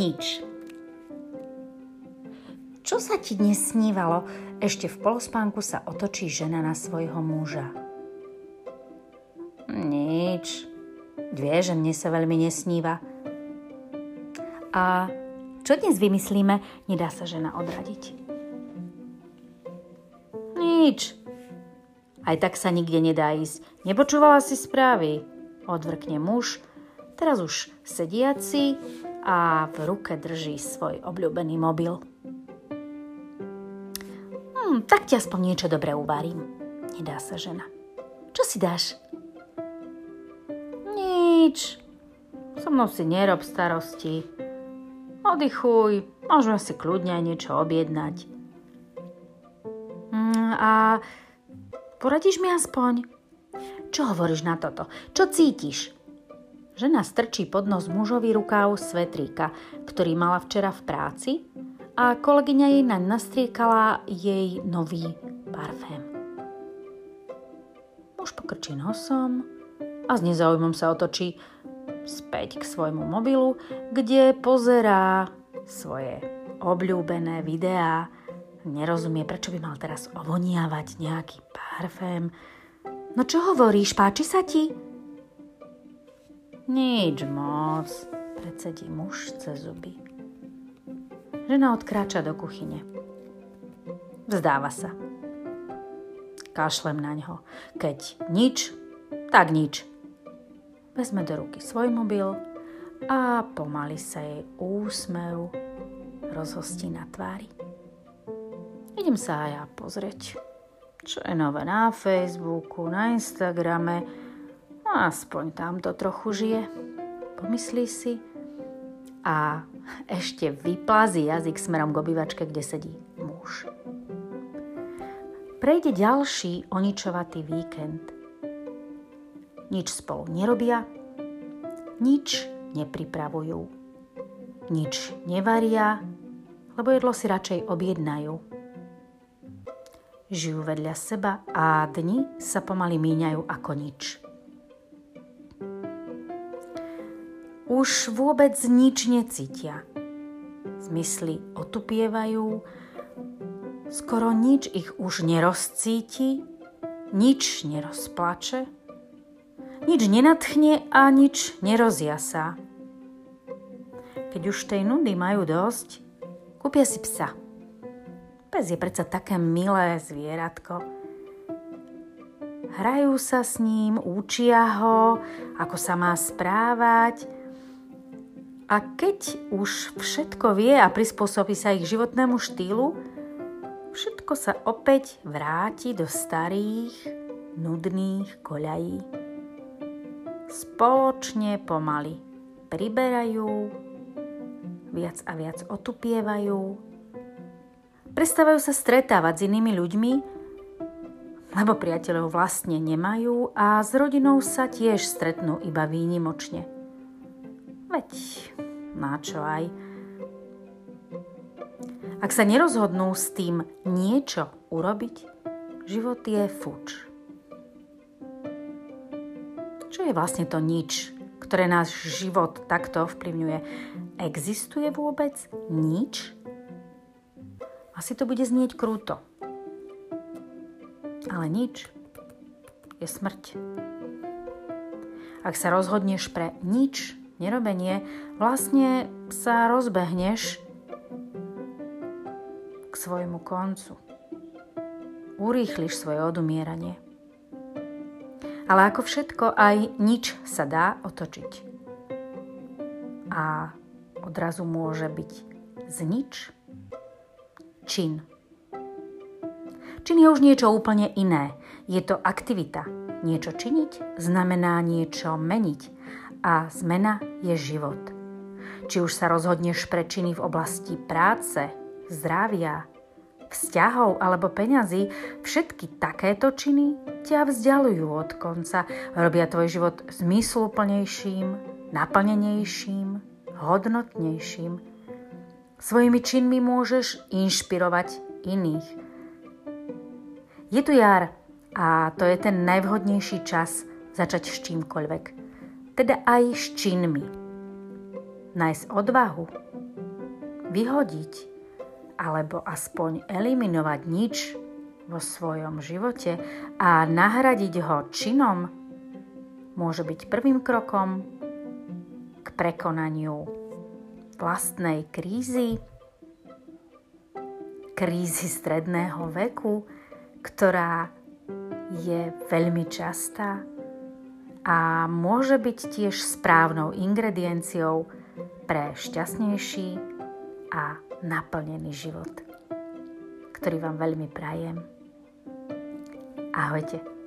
Nič. Čo sa ti dnes snívalo? Ešte v polospánku sa otočí žena na svojho muža. Nič. Vie, že mne sa veľmi nesníva. A čo dnes vymyslíme, nedá sa žena odradiť. Nič. Aj tak sa nikde nedá ísť. Nepočúvala si správy. Odvrkne muž, teraz už sediaci a v ruke drží svoj obľúbený mobil. Hm, tak ti aspoň niečo dobré uvarím. Nedá sa žena. Čo si dáš? Nič. So mnou si nerob starosti. Oddychuj, môžeme si kľudne aj niečo objednať. Mm, a poradíš mi aspoň? Čo hovoríš na toto? Čo cítiš? Žena strčí pod nos mužový rukáv svetríka, ktorý mala včera v práci a kolegyňa jej naň nastriekala jej nový parfém. Muž pokrčí nosom a s nezaujímom sa otočí späť k svojmu mobilu, kde pozerá svoje obľúbené videá. Nerozumie, prečo by mal teraz ovoniavať nejaký parfém. No čo hovoríš, páči sa ti? Nič moc, predsedí muž cez zuby. Žena odkráča do kuchyne. Vzdáva sa. Kašlem na ňo. Keď nič, tak nič. Vezme do ruky svoj mobil a pomaly sa jej úsmev rozhostí na tvári. Idem sa aj ja pozrieť, čo je nové na Facebooku, na Instagrame, no aspoň tam to trochu žije. Pomyslí si a ešte vyplazí jazyk smerom k obývačke, kde sedí muž. Prejde ďalší oničovatý víkend. Nič spolu nerobia, nič nepripravujú, nič nevaria, lebo jedlo si radšej objednajú. Žijú vedľa seba a dni sa pomaly míňajú ako nič. Už vôbec nič necítia. Zmysly otupievajú, skoro nič ich už nerozcíti, nič nerozplače, nič nenatchne a nič nerozjasá. Keď už tej nudy majú dosť, kúpia si psa. Pes je predsa také milé zvieratko. Hrajú sa s ním, učia ho, ako sa má správať, a keď už všetko vie a prispôsobí sa ich životnému štýlu, všetko sa opäť vráti do starých, nudných koľají. Spoločne pomaly priberajú, viac a viac otupievajú, prestávajú sa stretávať s inými ľuďmi, lebo priateľov vlastne nemajú a s rodinou sa tiež stretnú iba výnimočne. Veď na čo aj. Ak sa nerozhodnú s tým niečo urobiť, život je fuč. Čo je vlastne to nič, ktoré náš život takto ovplyvňuje? Existuje vôbec nič? Asi to bude znieť krúto. Ale nič je smrť. Ak sa rozhodneš pre nič, nerobenie, vlastne sa rozbehneš k svojmu koncu. Urýchliš svoje odumieranie. Ale ako všetko, aj nič sa dá otočiť. A odrazu môže byť z nič čin. Čin je už niečo úplne iné. Je to aktivita. Niečo činiť znamená niečo meniť a zmena je život. Či už sa rozhodneš pre činy v oblasti práce, zdravia, vzťahov alebo peňazí, všetky takéto činy ťa vzdialujú od konca, robia tvoj život zmysluplnejším, naplnenejším, hodnotnejším. Svojimi činmi môžeš inšpirovať iných. Je tu jar a to je ten najvhodnejší čas začať s čímkoľvek teda aj s činmi. Nájsť odvahu, vyhodiť. Alebo aspoň eliminovať nič vo svojom živote a nahradiť ho činom, môže byť prvým krokom k prekonaniu vlastnej krízy, krízy stredného veku, ktorá je veľmi častá a môže byť tiež správnou ingredienciou pre šťastnejší a naplnený život, ktorý vám veľmi prajem. Ahojte.